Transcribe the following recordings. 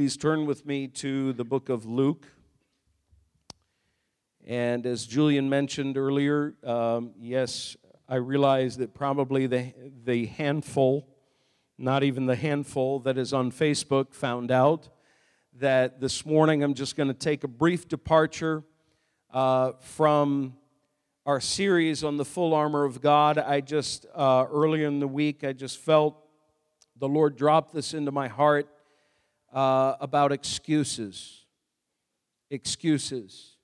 Please turn with me to the book of Luke. And as Julian mentioned earlier, um, yes, I realize that probably the, the handful, not even the handful that is on Facebook, found out that this morning I'm just going to take a brief departure uh, from our series on the full armor of God. I just, uh, earlier in the week, I just felt the Lord drop this into my heart uh, about excuses. Excuses.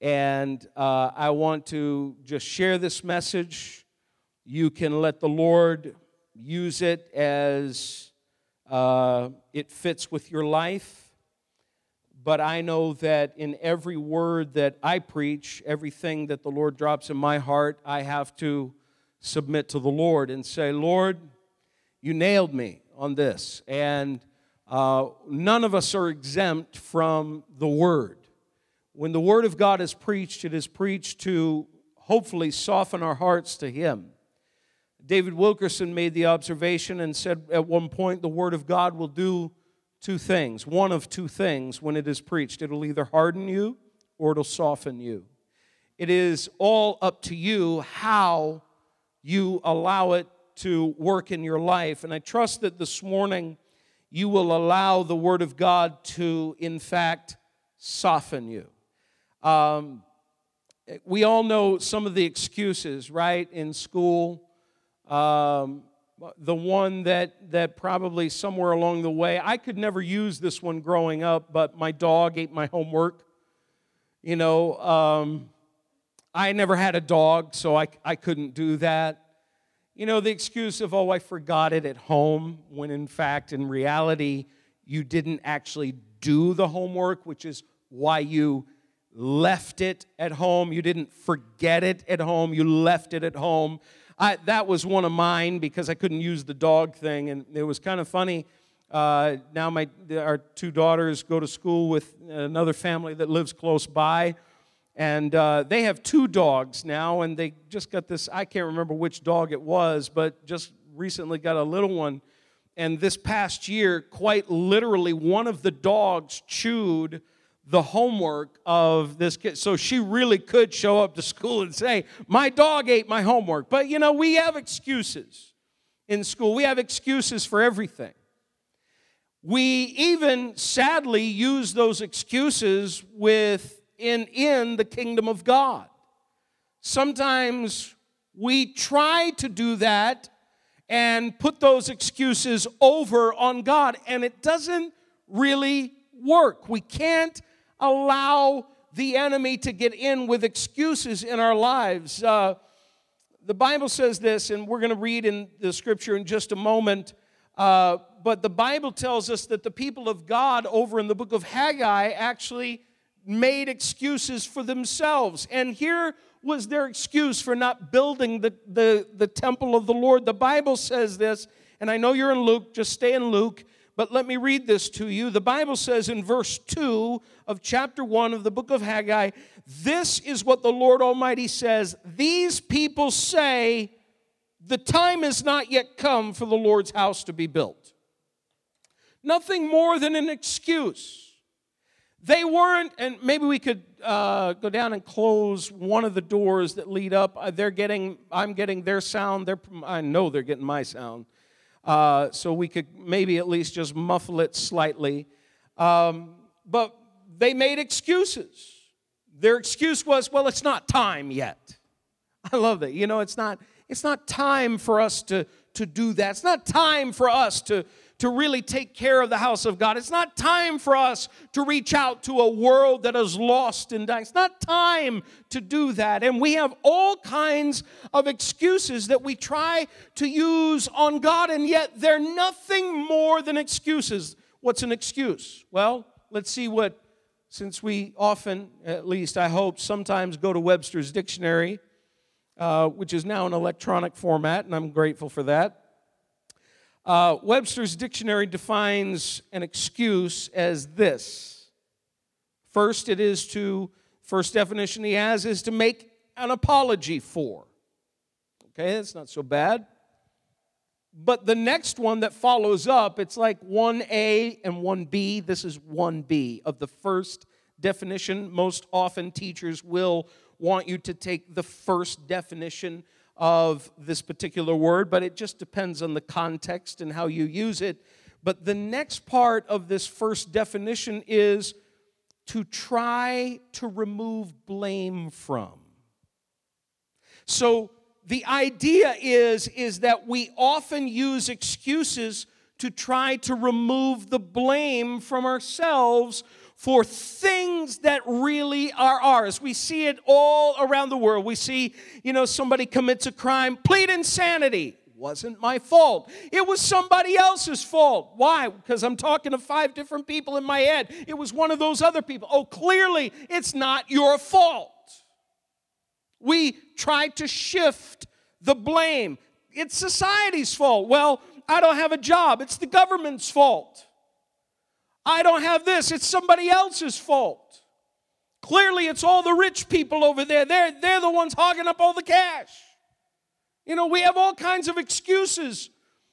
And uh, I want to just share this message. You can let the Lord use it as uh, it fits with your life. But I know that in every word that I preach, everything that the Lord drops in my heart, I have to submit to the Lord and say, Lord, you nailed me on this. And uh, none of us are exempt from the word. When the Word of God is preached, it is preached to hopefully soften our hearts to Him. David Wilkerson made the observation and said at one point the Word of God will do two things, one of two things when it is preached. It'll either harden you or it'll soften you. It is all up to you how you allow it to work in your life. And I trust that this morning you will allow the Word of God to, in fact, soften you. Um, we all know some of the excuses, right, in school. Um, the one that, that probably somewhere along the way, I could never use this one growing up, but my dog ate my homework. You know, um, I never had a dog, so I, I couldn't do that. You know, the excuse of, oh, I forgot it at home, when in fact, in reality, you didn't actually do the homework, which is why you left it at home. You didn't forget it at home. You left it at home. I, that was one of mine because I couldn't use the dog thing. And it was kind of funny. Uh, now, my, our two daughters go to school with another family that lives close by. And uh, they have two dogs now. And they just got this I can't remember which dog it was, but just recently got a little one. And this past year, quite literally, one of the dogs chewed the homework of this kid. So she really could show up to school and say, My dog ate my homework. But you know, we have excuses in school, we have excuses for everything. We even sadly use those excuses within in in the kingdom of God. Sometimes we try to do that and put those excuses over on God, and it doesn't really work. We can't allow the enemy to get in with excuses in our lives. Uh, the Bible says this, and we're going to read in the scripture in just a moment. Uh, but the Bible tells us that the people of God over in the book of Haggai actually made excuses for themselves. And here was their excuse for not building the, the, the temple of the Lord. The Bible says this, and I know you're in Luke, just stay in Luke. But let me read this to you. The Bible says in verse 2 of chapter 1 of the book of Haggai, this is what the Lord Almighty says These people say, the time has not yet come for the Lord's house to be built. Nothing more than an excuse. They weren't, and maybe we could uh, go down and close one of the doors that lead up. Uh, they're getting, I'm getting their sound. They're, I know they're getting my sound uh, so we could maybe at least just muffle it slightly. Um, but they made excuses. Their excuse was, well, it's not time yet. I love that. You know, it's not, it's not time for us to, to do that. It's not time for us to, to really take care of the house of God. It's not time for us to reach out to a world that is lost and dying. It's not time to do that. And we have all kinds of excuses that we try to use on God, and yet they're nothing more than excuses. What's an excuse? Well, let's see what, since we often, at least I hope, sometimes go to Webster's Dictionary, uh, which is now an electronic format, and I'm grateful for that. Uh, Webster's dictionary defines an excuse as this. First, it is to, first definition he has is to make an apology for. Okay, that's not so bad. But the next one that follows up, it's like 1A and 1B. This is 1B of the first definition. Most often, teachers will want you to take the first definition of this particular word, but it just depends on the context and how you use it. But the next part of this first definition is to try to remove blame from. So the idea is, is that we often use excuses to try to remove the blame from ourselves for things that really are ours. We see it all around the world. We see, you know, somebody commits a crime, plead insanity. Wasn't my fault. It was somebody else's fault. Why? Because I'm talking to five different people in my head. It was one of those other people. Oh, clearly it's not your fault. We try to shift the blame. It's society's fault. Well, I don't have a job. It's the government's fault. I don't have this. It's somebody else's fault. Clearly, it's all the rich people over there. They're, they're the ones hogging up all the cash. You know, we have all kinds of excuses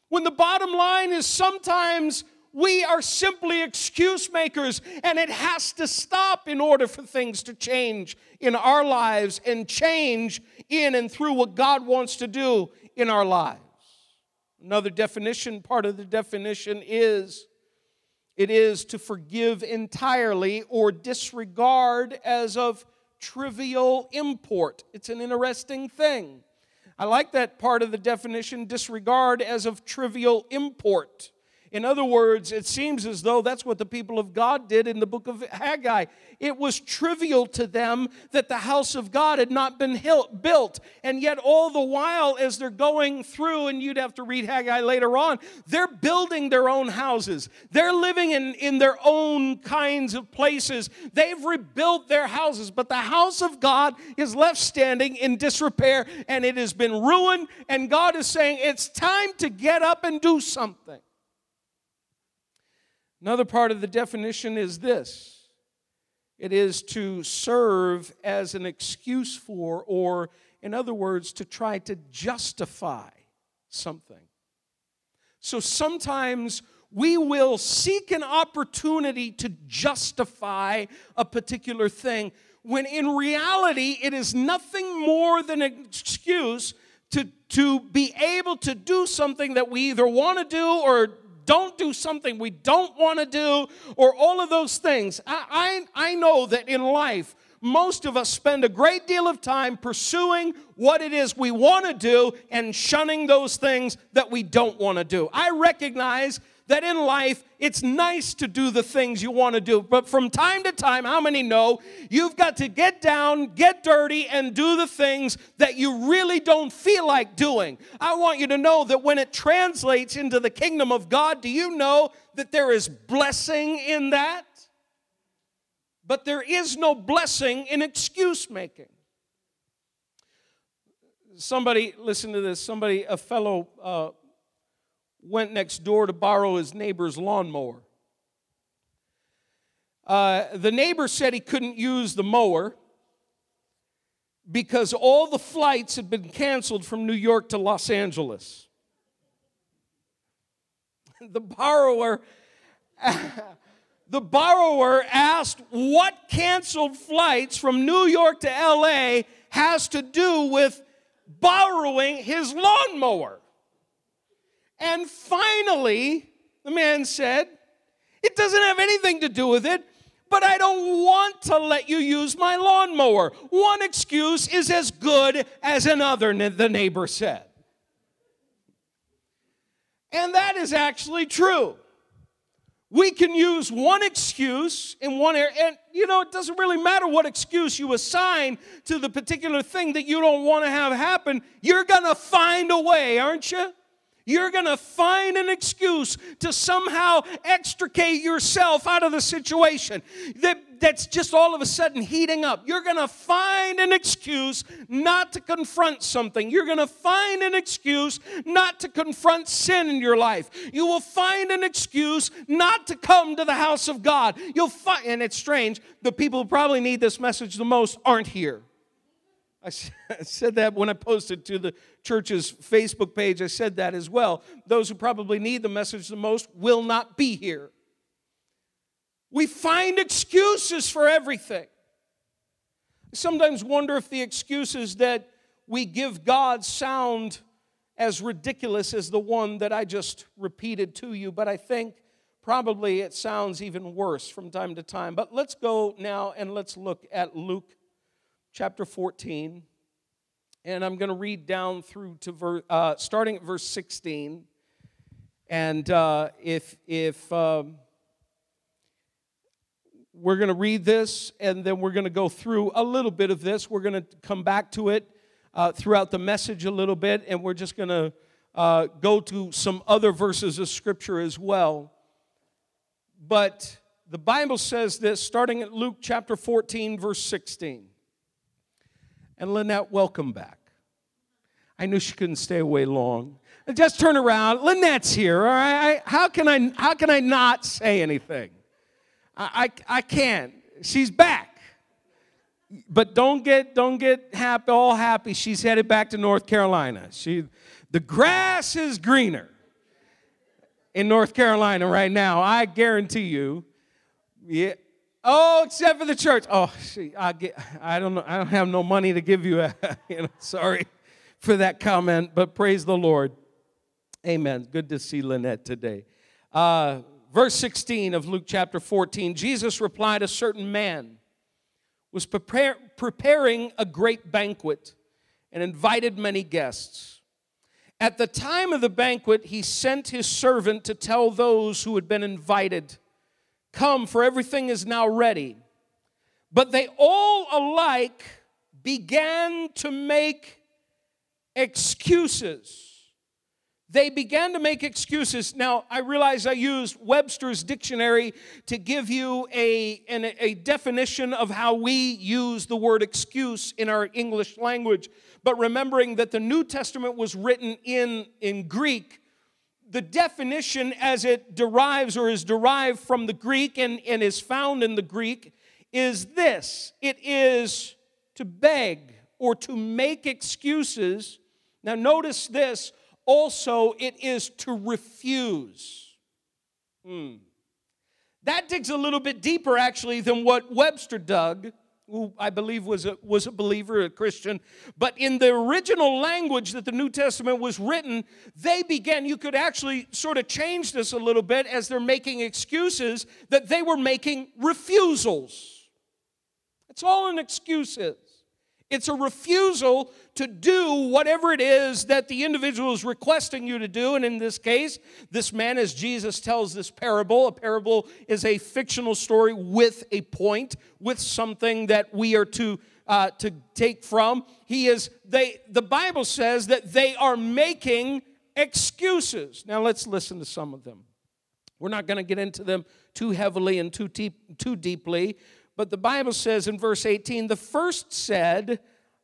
when the bottom line is sometimes we are simply excuse makers, and it has to stop in order for things to change in our lives and change in and through what God wants to do in our lives. Another definition, part of the definition is it is to forgive entirely or disregard as of trivial import. It's an interesting thing. I like that part of the definition disregard as of trivial import. In other words, it seems as though that's what the people of God did in the book of Haggai. It was trivial to them that the house of God had not been built. And yet, all the while, as they're going through, and you'd have to read Haggai later on, they're building their own houses. They're living in, in their own kinds of places. They've rebuilt their houses, but the house of God is left standing in disrepair and it has been ruined. And God is saying, It's time to get up and do something. Another part of the definition is this it is to serve as an excuse for, or in other words, to try to justify something. So sometimes we will seek an opportunity to justify a particular thing when in reality it is nothing more than an excuse to, to be able to do something that we either want to do or don't do something we don't want to do, or all of those things. I, I, I know that in life, most of us spend a great deal of time pursuing what it is we want to do and shunning those things that we don't want to do. I recognize that in life it's nice to do the things you want to do, but from time to time, how many know you've got to get down, get dirty, and do the things that you really don't feel like doing? I want you to know that when it translates into the kingdom of God, do you know that there is blessing in that? But there is no blessing in excuse making. Somebody, listen to this, somebody, a fellow uh, went next door to borrow his neighbor's lawnmower. Uh, the neighbor said he couldn't use the mower because all the flights had been canceled from New York to Los Angeles. the borrower the borrower asked what canceled flights from New York to LA has to do with borrowing his lawnmower. And finally, the man said, It doesn't have anything to do with it, but I don't want to let you use my lawnmower. One excuse is as good as another, the neighbor said. And that is actually true. We can use one excuse in one area, and you know, it doesn't really matter what excuse you assign to the particular thing that you don't want to have happen. You're going to find a way, aren't you? You're going to find an excuse to somehow extricate yourself out of the situation that, that's just all of a sudden heating up. You're going to find an excuse not to confront something. You're going to find an excuse not to confront sin in your life. You will find an excuse not to come to the house of God. You'll find, and it's strange, the people who probably need this message the most aren't here. I said that when I posted to the church's Facebook page. I said that as well. Those who probably need the message the most will not be here. We find excuses for everything. I sometimes wonder if the excuses that we give God sound as ridiculous as the one that I just repeated to you, but I think probably it sounds even worse from time to time. But let's go now and let's look at Luke chapter 14. And I'm going to read down through to ver, uh, starting at verse 16. And uh, if, if um, we're going to read this and then we're going to go through a little bit of this, we're going to come back to it uh, throughout the message a little bit, and we're just going to uh, go to some other verses of Scripture as well. But the Bible says this, starting at Luke chapter 14, verse 16. And Lynette, welcome back. I knew she couldn't stay away long. Just turn around. Lynette's here, all right? How can I, how can I not say anything? I, I, I can't. She's back. But don't get, don't get happy, all happy. She's headed back to North Carolina. She, the grass is greener in North Carolina right now. I guarantee you. Yeah, Oh, except for the church. Oh, see, I get. I don't know. I don't have no money to give you. A, you know, sorry for that comment, but praise the Lord. Amen. Good to see Lynette today. Uh, verse 16 of Luke chapter 14. Jesus replied, "A certain man was prepare, preparing a great banquet and invited many guests." At the time of the banquet, he sent his servant to tell those who had been invited Come, for everything is now ready. But they all alike began to make excuses. They began to make excuses. Now, I realize I used Webster's dictionary to give you a, an, a definition of how we use the word excuse in our English language. But remembering that the New Testament was written in, in Greek, the definition as it derives or is derived from the Greek and, and is found in the Greek is this it is to beg or to make excuses. Now, notice this also, it is to refuse. Hmm. That digs a little bit deeper, actually, than what Webster dug who I believe was a, was a believer, a Christian. But in the original language that the New Testament was written, they began, you could actually sort of change this a little bit as they're making excuses, that they were making refusals. It's all an excuse is. It's a refusal to do whatever it is that the individual is requesting you to do. And in this case, this man, as Jesus tells this parable, a parable is a fictional story with a point, with something that we are to. Uh, to take from he is they the bible says that they are making excuses now let's listen to some of them we're not going to get into them too heavily and too deep too deeply but the Bible says in verse 18 the first said,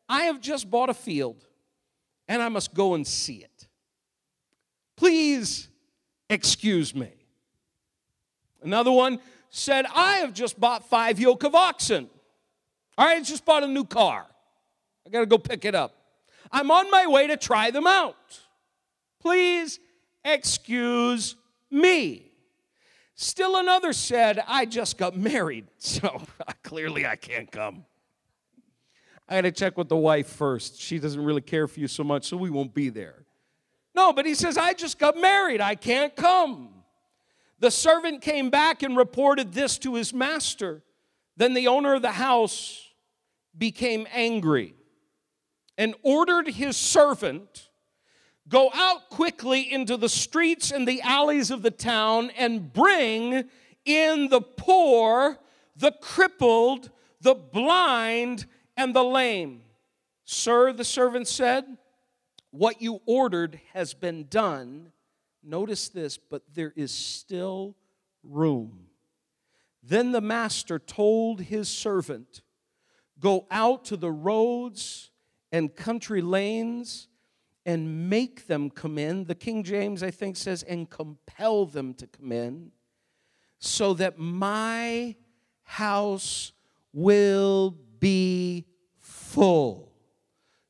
I have just bought a field and I must go and see it. Please excuse me. Another one said, I have just bought five yoke of oxen. All right, I just bought a new car. I got to go pick it up. I'm on my way to try them out. Please excuse me. Still another said, I just got married, so clearly I can't come. I got to check with the wife first. She doesn't really care for you so much, so we won't be there. No, but he says, I just got married. I can't come. The servant came back and reported this to his master. Then the owner of the house became angry and ordered his servant Go out quickly into the streets and the alleys of the town and bring in the poor, the crippled, the blind, and the lame. Sir, the servant said, what you ordered has been done. Notice this, but there is still room. Then the master told his servant, Go out to the roads and country lanes and make them come in. The King James, I think, says, and compel them to come in, so that my house will be full.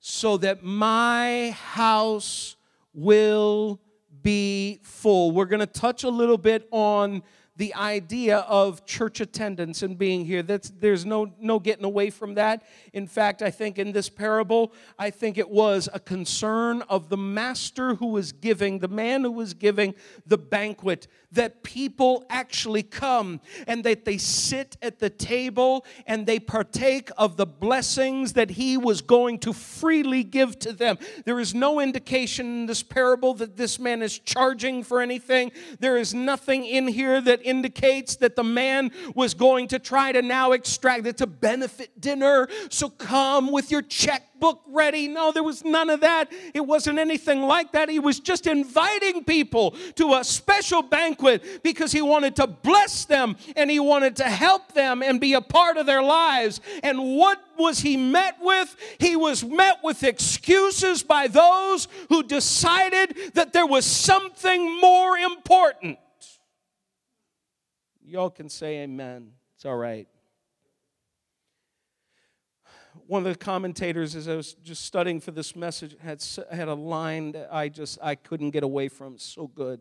so that my house will be full. We're going to touch a little bit on the idea of church attendance and being here. That's, there's no, no getting away from that. In fact, I think in this parable, I think it was a concern of the master who was giving, the man who was giving the banquet, that people actually come and that they sit at the table and they partake of the blessings that he was going to freely give to them. There is no indication in this parable that this man is charging for anything. There is nothing in here that indicates that the man was going to try to now extract. It's a benefit dinner, so come with your checkbook ready. No, there was none of that. It wasn't anything like that. He was just inviting people to a special banquet because he wanted to bless them and he wanted to help them and be a part of their lives. And what was he met with? He was met with excuses by those who decided that there was something more important. Y'all can say amen. It's all right. One of the commentators, as I was just studying for this message, had, had a line that I just I couldn't get away from. so good.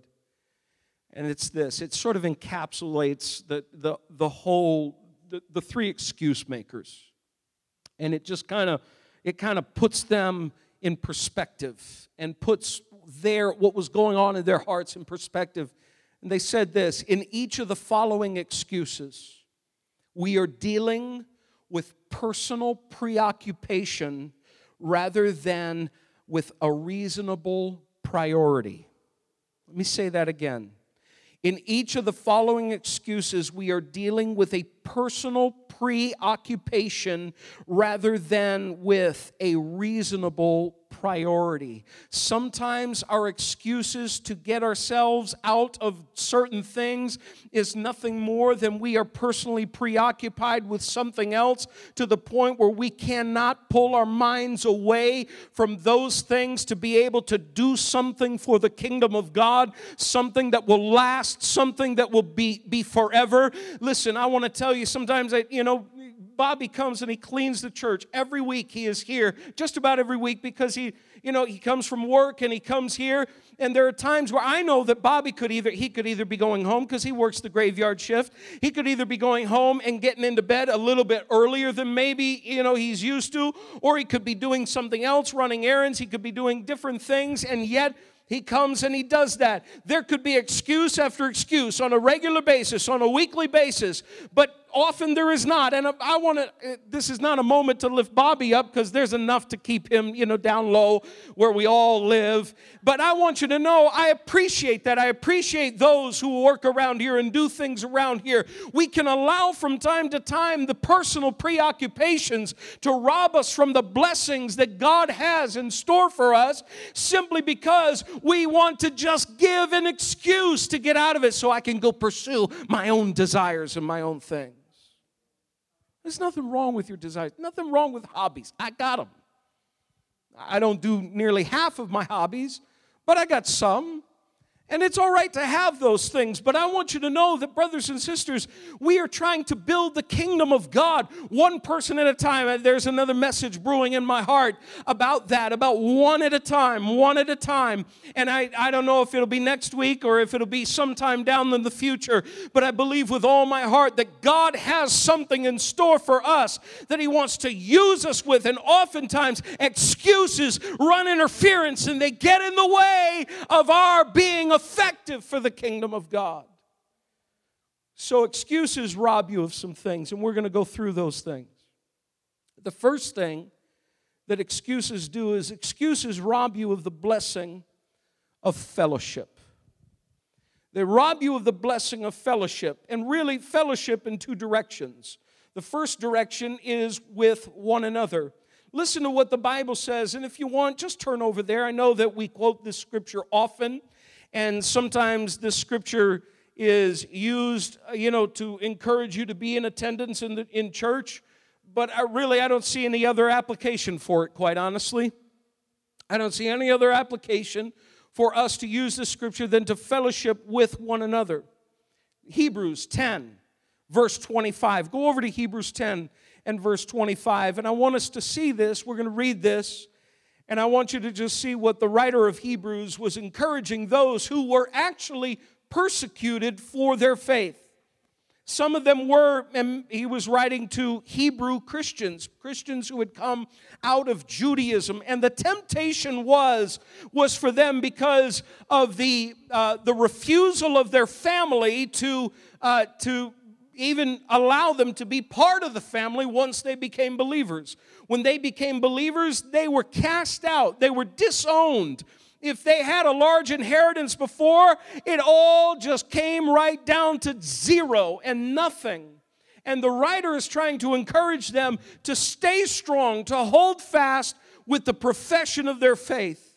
And it's this. It sort of encapsulates the, the, the whole, the, the three excuse makers. And it just kind of, it kind of puts them in perspective and puts their, what was going on in their hearts in perspective and they said this in each of the following excuses, we are dealing with personal preoccupation rather than with a reasonable priority. Let me say that again. In each of the following excuses, we are dealing with a personal preoccupation rather than with a reasonable priority. Sometimes our excuses to get ourselves out of certain things is nothing more than we are personally preoccupied with something else to the point where we cannot pull our minds away from those things to be able to do something for the kingdom of God, something that will last, something that will be, be forever. Listen, I want to tell you sometimes I, you know, Bobby comes and he cleans the church. Every week he is here, just about every week, because he, you know, he comes from work and he comes here. And there are times where I know that Bobby could either he could either be going home because he works the graveyard shift. He could either be going home and getting into bed a little bit earlier than maybe you know he's used to, or he could be doing something else, running errands. He could be doing different things, and yet he comes and he does that. There could be excuse after excuse on a regular basis, on a weekly basis, but often there is not. And I want to, uh, this is not a moment to lift Bobby up because there's enough to keep him, you know, down low where we all live. But I want you to know I appreciate that. I appreciate those who work around here and do things around here. We can allow from time to time the personal preoccupations to rob us from the blessings that God has in store for us simply because we want to just give an excuse to get out of it so I can go pursue my own desires and my own things. There's nothing wrong with your desires, nothing wrong with hobbies. I got them. I don't do nearly half of my hobbies, but I got some. And it's all right to have those things, but I want you to know that, brothers and sisters, we are trying to build the kingdom of God one person at a time. Uh, there's another message brewing in my heart about that, about one at a time, one at a time. And I, I don't know if it'll be next week or if it'll be sometime down in the future, but I believe with all my heart that God has something in store for us that He wants to use us with. And oftentimes, excuses run interference and they get in the way of our being a effective for the kingdom of God. So, excuses rob you of some things, and we're going to go through those things. The first thing that excuses do is excuses rob you of the blessing of fellowship. They rob you of the blessing of fellowship, and really, fellowship in two directions. The first direction is with one another. Listen to what the Bible says, and if you want, just turn over there. I know that we quote this scripture often, and sometimes this scripture is used, uh, you know, to encourage you to be in attendance in, the, in church. But I really, I don't see any other application for it, quite honestly. I don't see any other application for us to use this scripture than to fellowship with one another. Hebrews 10, verse 25. Go over to Hebrews 10 and verse 25. And I want us to see this. We're going to read this And I want you to just see what the writer of Hebrews was encouraging those who were actually persecuted for their faith. Some of them were, and he was writing to Hebrew Christians, Christians who had come out of Judaism. And the temptation was, was for them because of the, uh, the refusal of their family to, uh, to even allow them to be part of the family once they became believers. When they became believers, they were cast out, they were disowned. If they had a large inheritance before, it all just came right down to zero and nothing. And the writer is trying to encourage them to stay strong, to hold fast with the profession of their faith.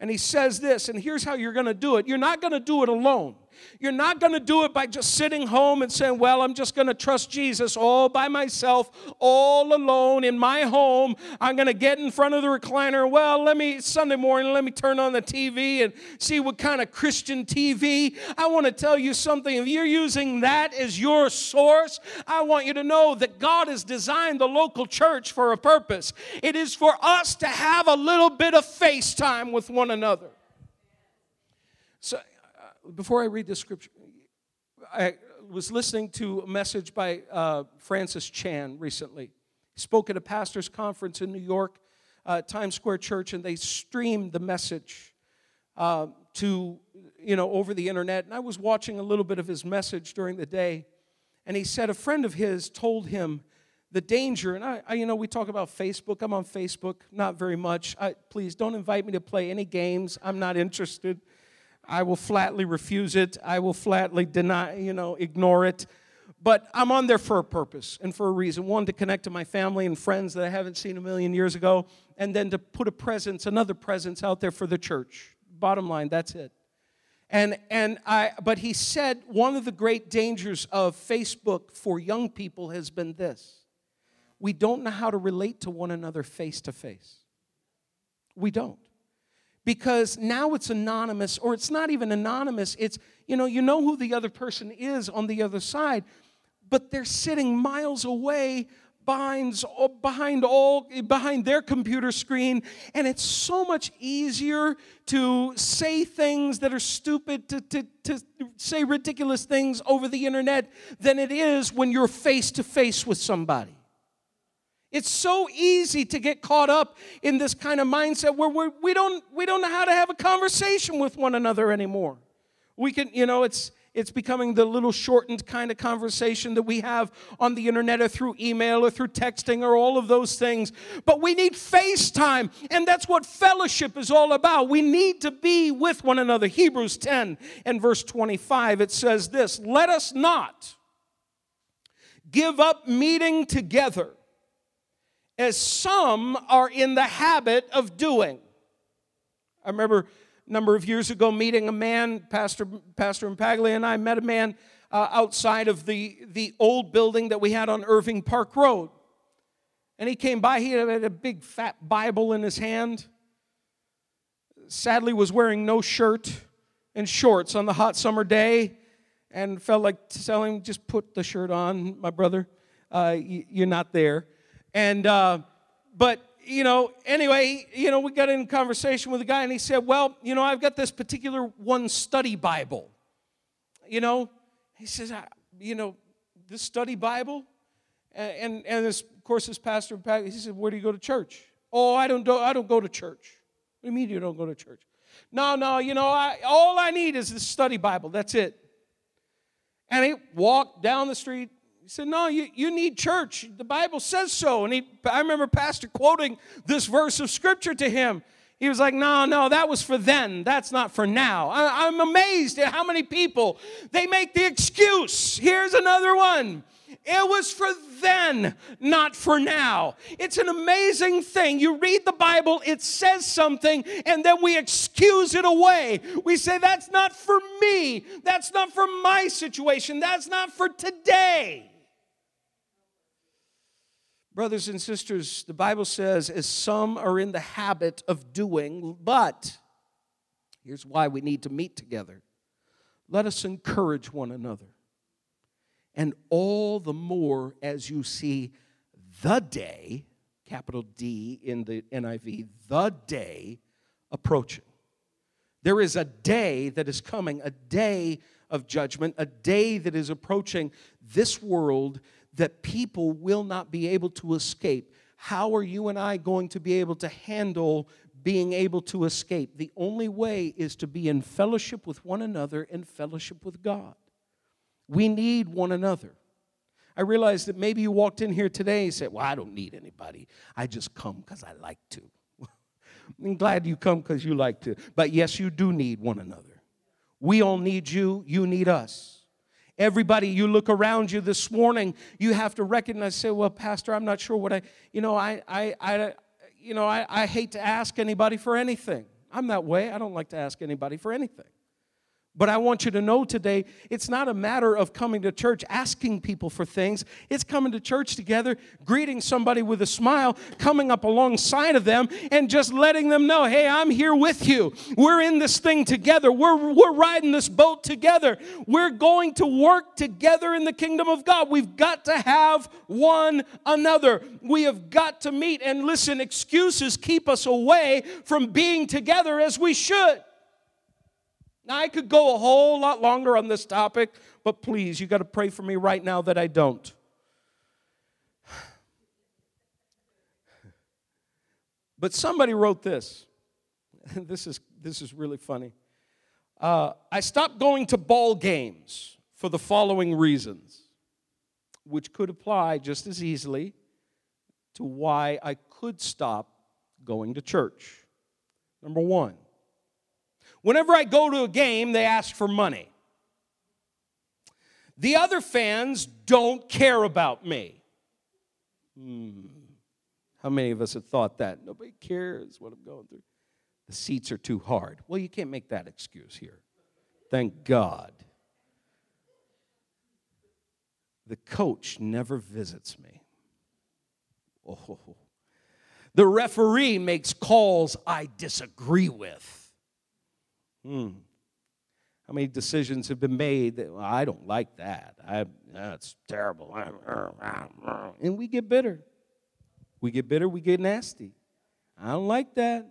And he says this, and here's how you're going to do it. You're not going to do it alone. You're not going to do it by just sitting home and saying, Well, I'm just going to trust Jesus all by myself, all alone in my home. I'm going to get in front of the recliner. Well, let me, Sunday morning, let me turn on the TV and see what kind of Christian TV. I want to tell you something. If you're using that as your source, I want you to know that God has designed the local church for a purpose. It is for us to have a little bit of FaceTime with one another. So before I read the scripture, I was listening to a message by uh, Francis Chan recently. He spoke at a pastor's conference in New York, uh, Times Square Church, and they streamed the message uh, to, you know, over the internet. And I was watching a little bit of his message during the day, and he said a friend of his told him the danger. And I, I you know, we talk about Facebook. I'm on Facebook, not very much. I, please don't invite me to play any games. I'm not interested. I will flatly refuse it. I will flatly deny, you know, ignore it. But I'm on there for a purpose and for a reason. One, to connect to my family and friends that I haven't seen a million years ago, and then to put a presence, another presence out there for the church. Bottom line, that's it. And, and I, but he said one of the great dangers of Facebook for young people has been this we don't know how to relate to one another face to face. We don't because now it's anonymous or it's not even anonymous it's you know you know who the other person is on the other side but they're sitting miles away behind, behind all behind their computer screen and it's so much easier to say things that are stupid to, to, to say ridiculous things over the internet than it is when you're face to face with somebody it's so easy to get caught up in this kind of mindset where we're, we, don't, we don't know how to have a conversation with one another anymore. We can, you know, it's, it's becoming the little shortened kind of conversation that we have on the internet or through email or through texting or all of those things. But we need FaceTime, and that's what fellowship is all about. We need to be with one another. Hebrews 10 and verse 25, it says this Let us not give up meeting together as some are in the habit of doing. I remember a number of years ago meeting a man, Pastor, Pastor Impaglia and I met a man uh, outside of the, the old building that we had on Irving Park Road. And he came by, he had a big fat Bible in his hand. Sadly, was wearing no shirt and shorts on the hot summer day and felt like telling him, just put the shirt on, my brother. Uh, you're not there. And, uh, but, you know, anyway, you know, we got in conversation with a guy and he said, well, you know, I've got this particular one study Bible. You know, he says, you know, this study Bible, and, and, and this, of course, this pastor, he said, where do you go to church? Oh, I don't, do, I don't go to church. What do you mean you don't go to church? No, no, you know, I, all I need is this study Bible. That's it. And he walked down the street he said, No, you, you need church. The Bible says so. And he, I remember Pastor quoting this verse of scripture to him. He was like, No, no, that was for then. That's not for now. I, I'm amazed at how many people they make the excuse. Here's another one. It was for then, not for now. It's an amazing thing. You read the Bible, it says something, and then we excuse it away. We say, That's not for me. That's not for my situation. That's not for today. Brothers and sisters, the Bible says, as some are in the habit of doing, but here's why we need to meet together. Let us encourage one another. And all the more as you see the day, capital D in the NIV, the day approaching. There is a day that is coming, a day of judgment, a day that is approaching this world that people will not be able to escape. How are you and I going to be able to handle being able to escape? The only way is to be in fellowship with one another and fellowship with God. We need one another. I realize that maybe you walked in here today and said, Well, I don't need anybody. I just come because I like to. I'm glad you come because you like to. But yes, you do need one another. We all need you, you need us. Everybody, you look around you this morning, you have to recognize, say, well, Pastor, I'm not sure what I, you know, I, I, I you know, I, I hate to ask anybody for anything. I'm that way. I don't like to ask anybody for anything. But I want you to know today, it's not a matter of coming to church asking people for things. It's coming to church together, greeting somebody with a smile, coming up alongside of them, and just letting them know, hey, I'm here with you. We're in this thing together. We're, we're riding this boat together. We're going to work together in the kingdom of God. We've got to have one another. We have got to meet. And listen, excuses keep us away from being together as we should. Now, I could go a whole lot longer on this topic, but please, you got to pray for me right now that I don't. But somebody wrote this. This is, this is really funny. Uh, I stopped going to ball games for the following reasons, which could apply just as easily to why I could stop going to church. Number one, Whenever I go to a game, they ask for money. The other fans don't care about me. Hmm. How many of us have thought that? Nobody cares what I'm going through. The seats are too hard. Well, you can't make that excuse here. Thank God. The coach never visits me. Oh. The referee makes calls I disagree with. Hmm. How many decisions have been made that well, I don't like that? I, that's terrible. And we get bitter. We get bitter, we get nasty. I don't like that.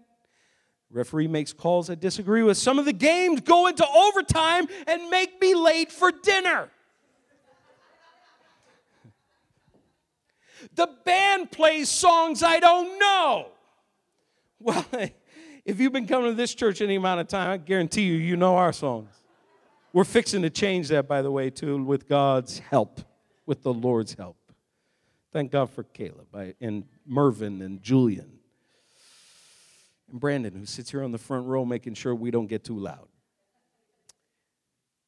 Referee makes calls I disagree with. Some of the games go into overtime and make me late for dinner. the band plays songs I don't know. Well, if you've been coming to this church any amount of time, I guarantee you, you know our songs. We're fixing to change that, by the way, too, with God's help, with the Lord's help. Thank God for Caleb and Mervin and Julian and Brandon, who sits here on the front row making sure we don't get too loud.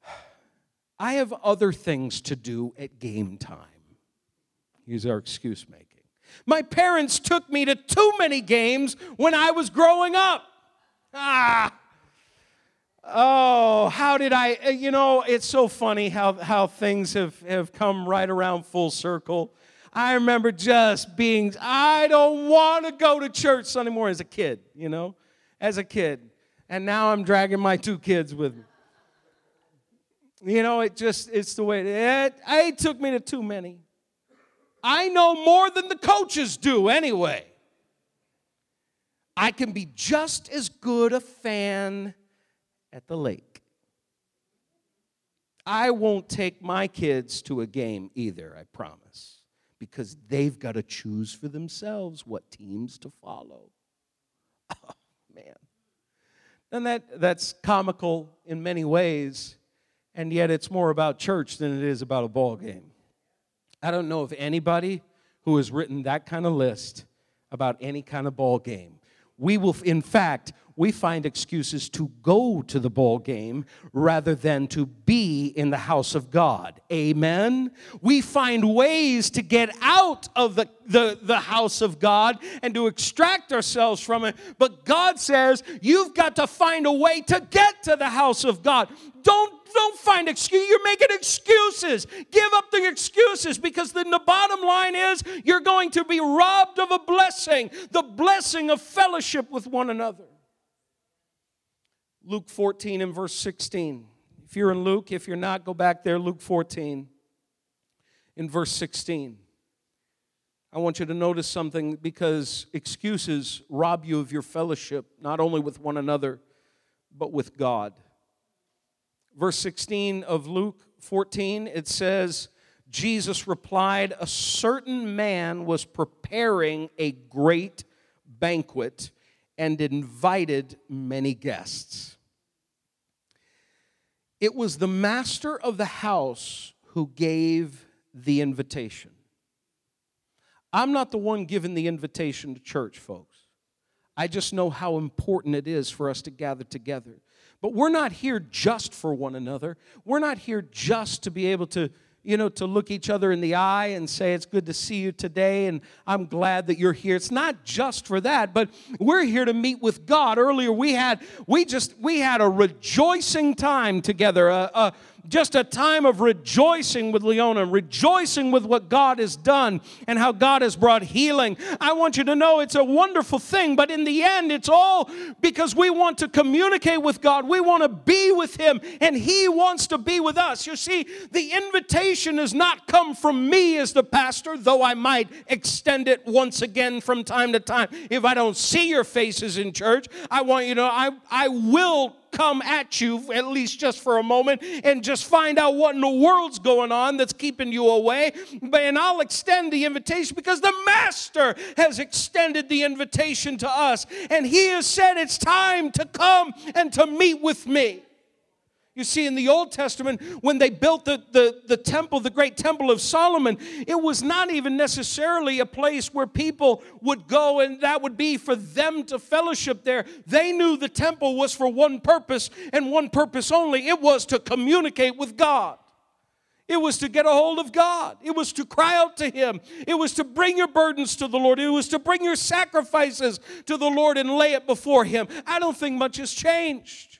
I have other things to do at game time. Here's our excuse making. My parents took me to too many games when I was growing up. Ah. Oh, how did I? Eh, you know, it's so funny how, how things have, have come right around full circle. I remember just being, I don't want to go to church Sunday morning as a kid, you know, as a kid. And now I'm dragging my two kids with me. You know, it just, it's the way it, it took me to too many. I know more than the coaches do anyway. I can be just as good a fan at the lake. I won't take my kids to a game either, I promise, because they've got to choose for themselves what teams to follow. Oh, man. And that, that's comical in many ways, and yet it's more about church than it is about a ball game. I don't know of anybody who has written that kind of list about any kind of ball game we will, in fact, we find excuses to go to the ball game rather than to be in the house of God. Amen. We find ways to get out of the, the, the house of God and to extract ourselves from it. But God says you've got to find a way to get to the house of God. Don't don't find excuse. You're making excuses. Give up the excuses because then the bottom line is you're going to be robbed of a blessing, the blessing of fellowship with one another. Luke 14 and verse 16. If you're in Luke, if you're not, go back there. Luke 14 in verse 16. I want you to notice something because excuses rob you of your fellowship, not only with one another, but with God. Verse 16 of Luke 14, it says, Jesus replied, A certain man was preparing a great banquet and invited many guests. It was the master of the house who gave the invitation. I'm not the one giving the invitation to church, folks. I just know how important it is for us to gather together. But we're not here just for one another. We're not here just to be able to you know, to look each other in the eye and say, It's good to see you today, and I'm glad that you're here. It's not just for that, but we're here to meet with God. Earlier, we had, we just, we had a rejoicing time together, a, a, just a time of rejoicing with Leona, rejoicing with what God has done and how God has brought healing. I want you to know it's a wonderful thing, but in the end, it's all because we want to communicate with God. We want to be with Him, and He wants to be with us. You see, the invitation has not come from me as the pastor, though I might extend it once again from time to time. If I don't see your faces in church, I want you to know I, I will come at you, at least just for a moment, and just find out what in the world's going on that's keeping you away. And I'll extend the invitation because the Master has extended the invitation to us. And He has said it's time to come and to meet with me. You see, in the Old Testament, when they built the, the, the temple, the great temple of Solomon, it was not even necessarily a place where people would go and that would be for them to fellowship there. They knew the temple was for one purpose and one purpose only it was to communicate with God. It was to get a hold of God. It was to cry out to Him. It was to bring your burdens to the Lord. It was to bring your sacrifices to the Lord and lay it before Him. I don't think much has changed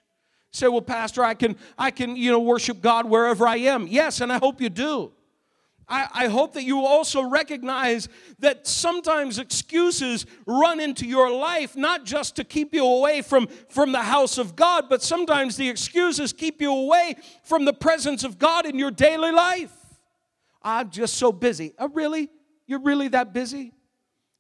say well pastor i can i can you know worship god wherever i am yes and i hope you do I, I hope that you also recognize that sometimes excuses run into your life not just to keep you away from, from the house of God, but sometimes the excuses keep you away from the presence of God in your daily life. I'm just so busy. Oh, really? You're really that busy?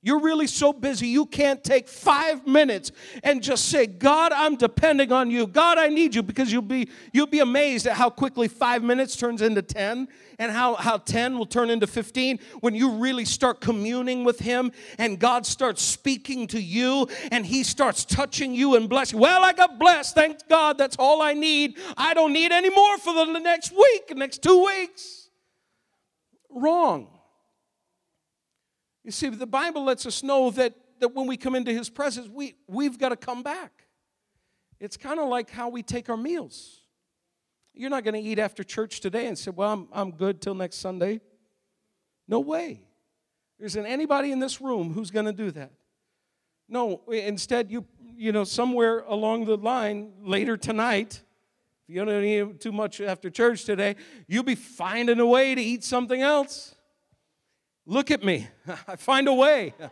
You're really so busy, you can't take five minutes and just say, God, I'm depending on you. God, I need you because you'll be, you'll be amazed at how quickly five minutes turns into 10 and how, how 10 will turn into 15 when you really start communing with Him and God starts speaking to you and He starts touching you and blessing. Well, I got blessed. Thank God. That's all I need. I don't need any more for the next week, next two weeks. Wrong. You see, the Bible lets us know that, that when we come into His presence, we, we've got to come back. It's kind of like how we take our meals. You're not going to eat after church today and say, Well, I'm, I'm good till next Sunday. No way. There isn't anybody in this room who's going to do that. No, instead, you, you know, somewhere along the line later tonight, if you don't eat too much after church today, you'll be finding a way to eat something else. Look at me. I find a way.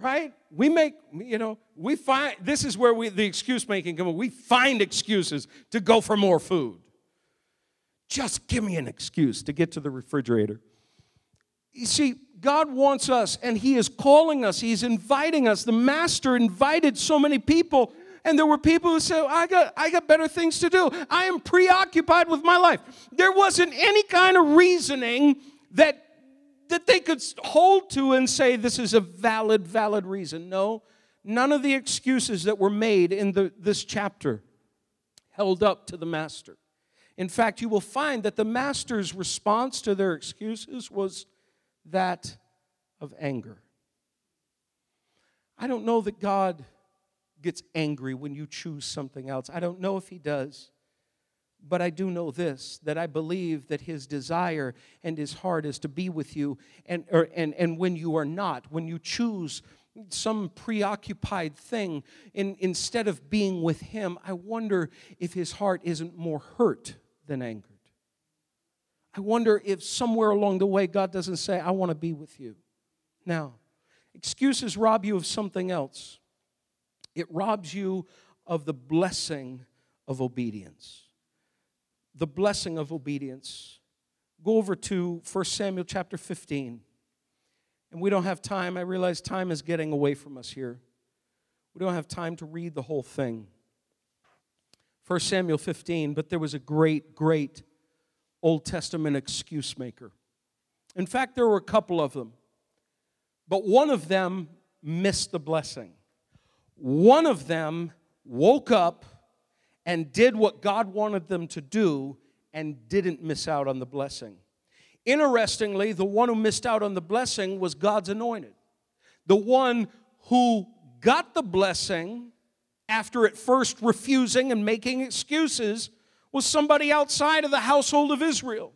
right? We make, you know, we find, this is where we, the excuse making come We find excuses to go for more food. Just give me an excuse to get to the refrigerator. You see, God wants us and He is calling us, He's inviting us. The Master invited so many people and there were people who said, I got, I got better things to do. I am preoccupied with my life. There wasn't any kind of reasoning that, that they could hold to and say, this is a valid, valid reason. No, none of the excuses that were made in the, this chapter held up to the master. In fact, you will find that the master's response to their excuses was that of anger. I don't know that God gets angry when you choose something else. I don't know if he does. But I do know this that I believe that his desire and his heart is to be with you. And, or, and, and when you are not, when you choose some preoccupied thing, in, instead of being with him, I wonder if his heart isn't more hurt than angered. I wonder if somewhere along the way God doesn't say, I want to be with you. Now, excuses rob you of something else it robs you of the blessing of obedience. The blessing of obedience. go over to 1 Samuel chapter 15. And we don't have time. I realize time is getting away from us here. We don't have time to read the whole thing. 1 Samuel 15, but there was a great, great Old Testament excuse maker. In fact, there were a couple of them, but one of them missed the blessing. One of them woke up and did what God wanted them to do and didn't miss out on the blessing. Interestingly, the one who missed out on the blessing was God's anointed. The one who got the blessing after at first refusing and making excuses was somebody outside of the household of Israel.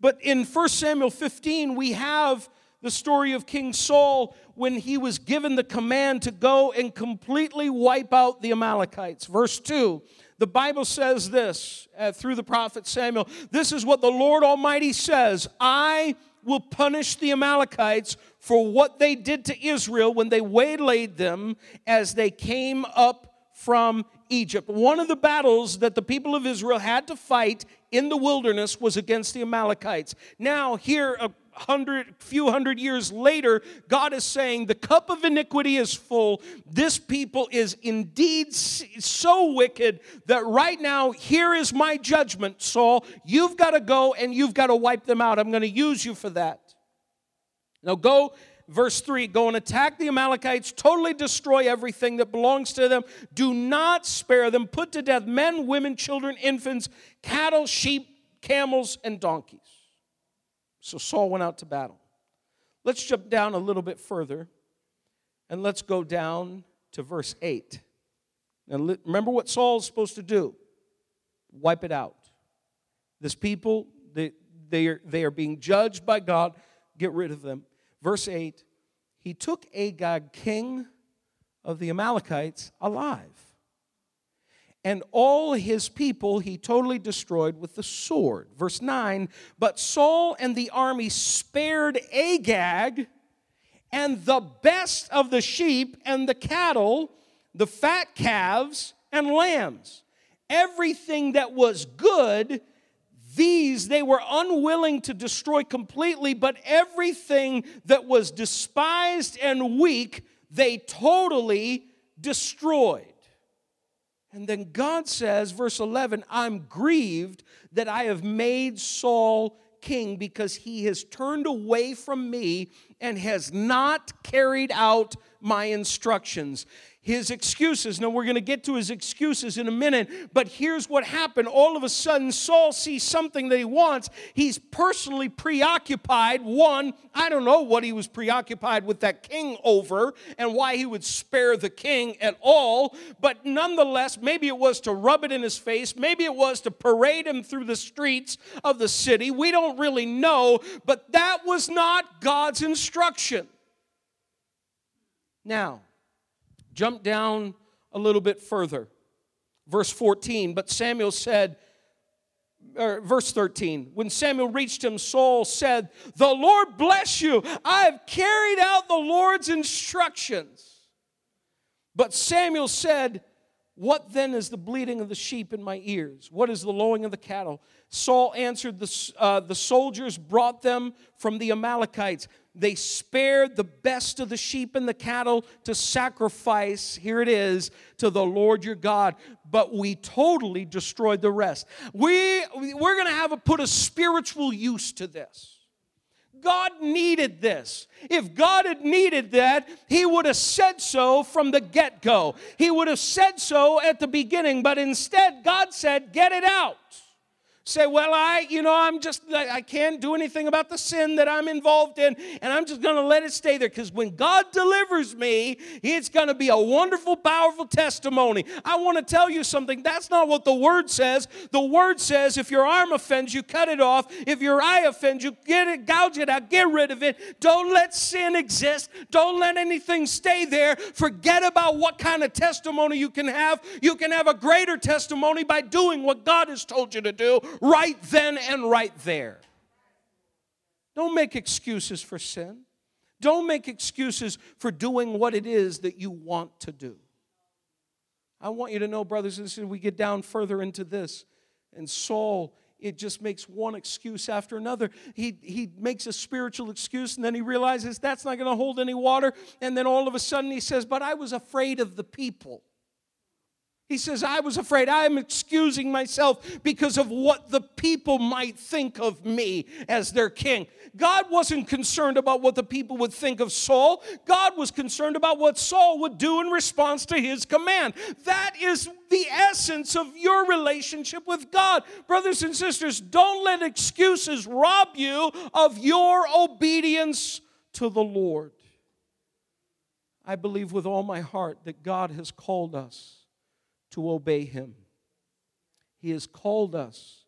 But in 1 Samuel 15, we have the story of King Saul when he was given the command to go and completely wipe out the Amalekites. Verse 2 the Bible says this uh, through the prophet Samuel this is what the Lord Almighty says I will punish the Amalekites for what they did to Israel when they waylaid them as they came up from Egypt. One of the battles that the people of Israel had to fight in the wilderness was against the Amalekites. Now, here, hundred, few hundred years later, God is saying, The cup of iniquity is full. This people is indeed so wicked that right now, here is my judgment, Saul. You've got to go and you've got to wipe them out. I'm going to use you for that. Now, go verse 3 go and attack the Amalekites, totally destroy everything that belongs to them. Do not spare them. Put to death men, women, children, infants, cattle, sheep, camels, and donkeys. So Saul went out to battle. Let's jump down a little bit further and let's go down to verse 8. And remember what Saul's supposed to do wipe it out. This people, they, they, are, they are being judged by God, get rid of them. Verse 8 He took Agag, king of the Amalekites, alive and all his people he totally destroyed with the sword. Verse 9 But Saul and the army spared Agag and the best of the sheep and the cattle, the fat calves and lambs. Everything that was good, these they were unwilling to destroy completely, but everything that was despised and weak, they totally destroyed. And then God says, verse 11, I'm grieved that I have made Saul king because he has turned away from me and has not carried out my instructions his excuses. Now, we're going to get to his excuses in a minute, but here's what happened. All of a sudden, Saul sees something that he wants. He's personally preoccupied. One, I don't know what he was preoccupied with that king over and why he would spare the king at all, but nonetheless, maybe it was to rub it in his face, maybe it was to parade him through the streets of the city. We don't really know, but that was not God's instruction. Now, Jump down a little bit further. Verse 14, but Samuel said, or verse 13, when Samuel reached him, Saul said, The Lord bless you. I have carried out the Lord's instructions. But Samuel said, What then is the bleating of the sheep in my ears? What is the lowing of the cattle? Saul answered, The, uh, the soldiers brought them from the Amalekites they spared the best of the sheep and the cattle to sacrifice, here it is, to the Lord your God, but we totally destroyed the rest. We, we're going to have to put a spiritual use to this. God needed this. If God had needed that, He would have said so from the get go. He would have said so at the beginning, but instead, God said, Get it out say, well, I, you know, I'm just, I can't do anything about the sin that I'm involved in, and I'm just going to let it stay there because when God delivers me, it's going to be a wonderful, powerful testimony. I want to tell you something. That's not what the Word says. The Word says if your arm offends you, cut it off. If your eye offends you, get it, gouge it out, get rid of it. Don't let sin exist. Don't let anything stay there. Forget about what kind of testimony you can have. You can have a greater testimony by doing what God has told you to do right then and right there. Don't make excuses for sin. Don't make excuses for doing what it is that you want to do. I want you to know, brothers and sisters, we get down further into this, and Saul it just makes one excuse after another. He, he makes a spiritual excuse and then he realizes that's not going to hold any water. And then all of a sudden he says, But I was afraid of the people. He says, I was afraid. I am excusing myself because of what the people might think of me as their king. God wasn't concerned about what the people would think of Saul. God was concerned about what Saul would do in response to his command. That is the essence of your relationship with God. Brothers and sisters, don't let excuses rob you of your obedience to the Lord. I believe with all my heart that God has called us to obey Him. He has called us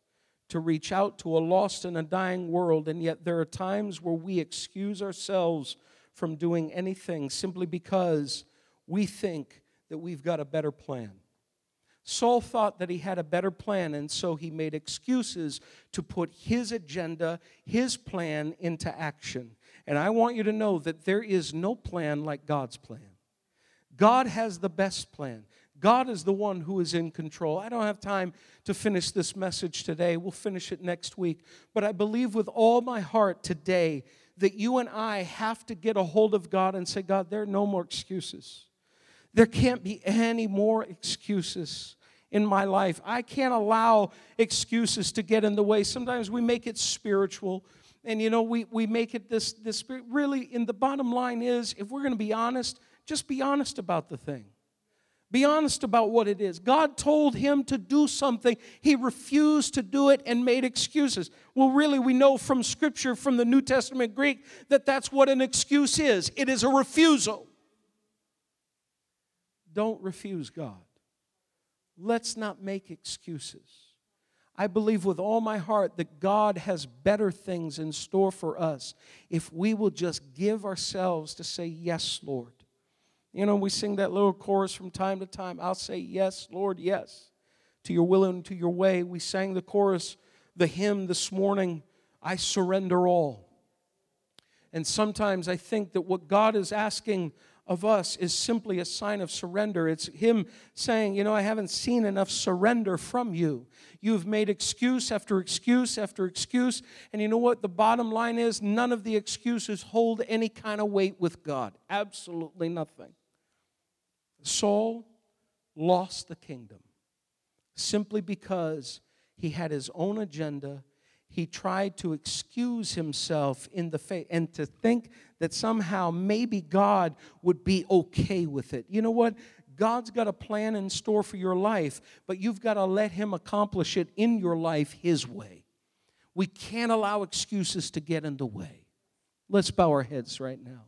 to reach out to a lost and a dying world, and yet there are times where we excuse ourselves from doing anything simply because we think that we've got a better plan. Saul thought that he had a better plan, and so he made excuses to put his agenda, his plan into action. And I want you to know that there is no plan like God's plan. God has the best plan. God is the one who is in control. I don't have time to finish this message today. We'll finish it next week. But I believe with all my heart today that you and I have to get a hold of God and say, God, there are no more excuses. There can't be any more excuses in my life. I can't allow excuses to get in the way. Sometimes we make it spiritual. And you know, we, we make it this, this really, in the bottom line is if we're going to be honest, just be honest about the thing. Be honest about what it is. God told him to do something. He refused to do it and made excuses. Well, really, we know from Scripture, from the New Testament Greek, that that's what an excuse is it is a refusal. Don't refuse God. Let's not make excuses. I believe with all my heart that God has better things in store for us if we will just give ourselves to say, Yes, Lord. You know, we sing that little chorus from time to time. I'll say, Yes, Lord, yes, to your will and to your way. We sang the chorus, the hymn this morning, I surrender all. And sometimes I think that what God is asking of us is simply a sign of surrender. It's Him saying, You know, I haven't seen enough surrender from you. You've made excuse after excuse after excuse. And you know what? The bottom line is none of the excuses hold any kind of weight with God. Absolutely nothing. Saul lost the kingdom simply because he had his own agenda. He tried to excuse himself in the faith and to think that somehow maybe God would be okay with it. You know what? God's got a plan in store for your life, but you've got to let Him accomplish it in your life His way. We can't allow excuses to get in the way. Let's bow our heads right now.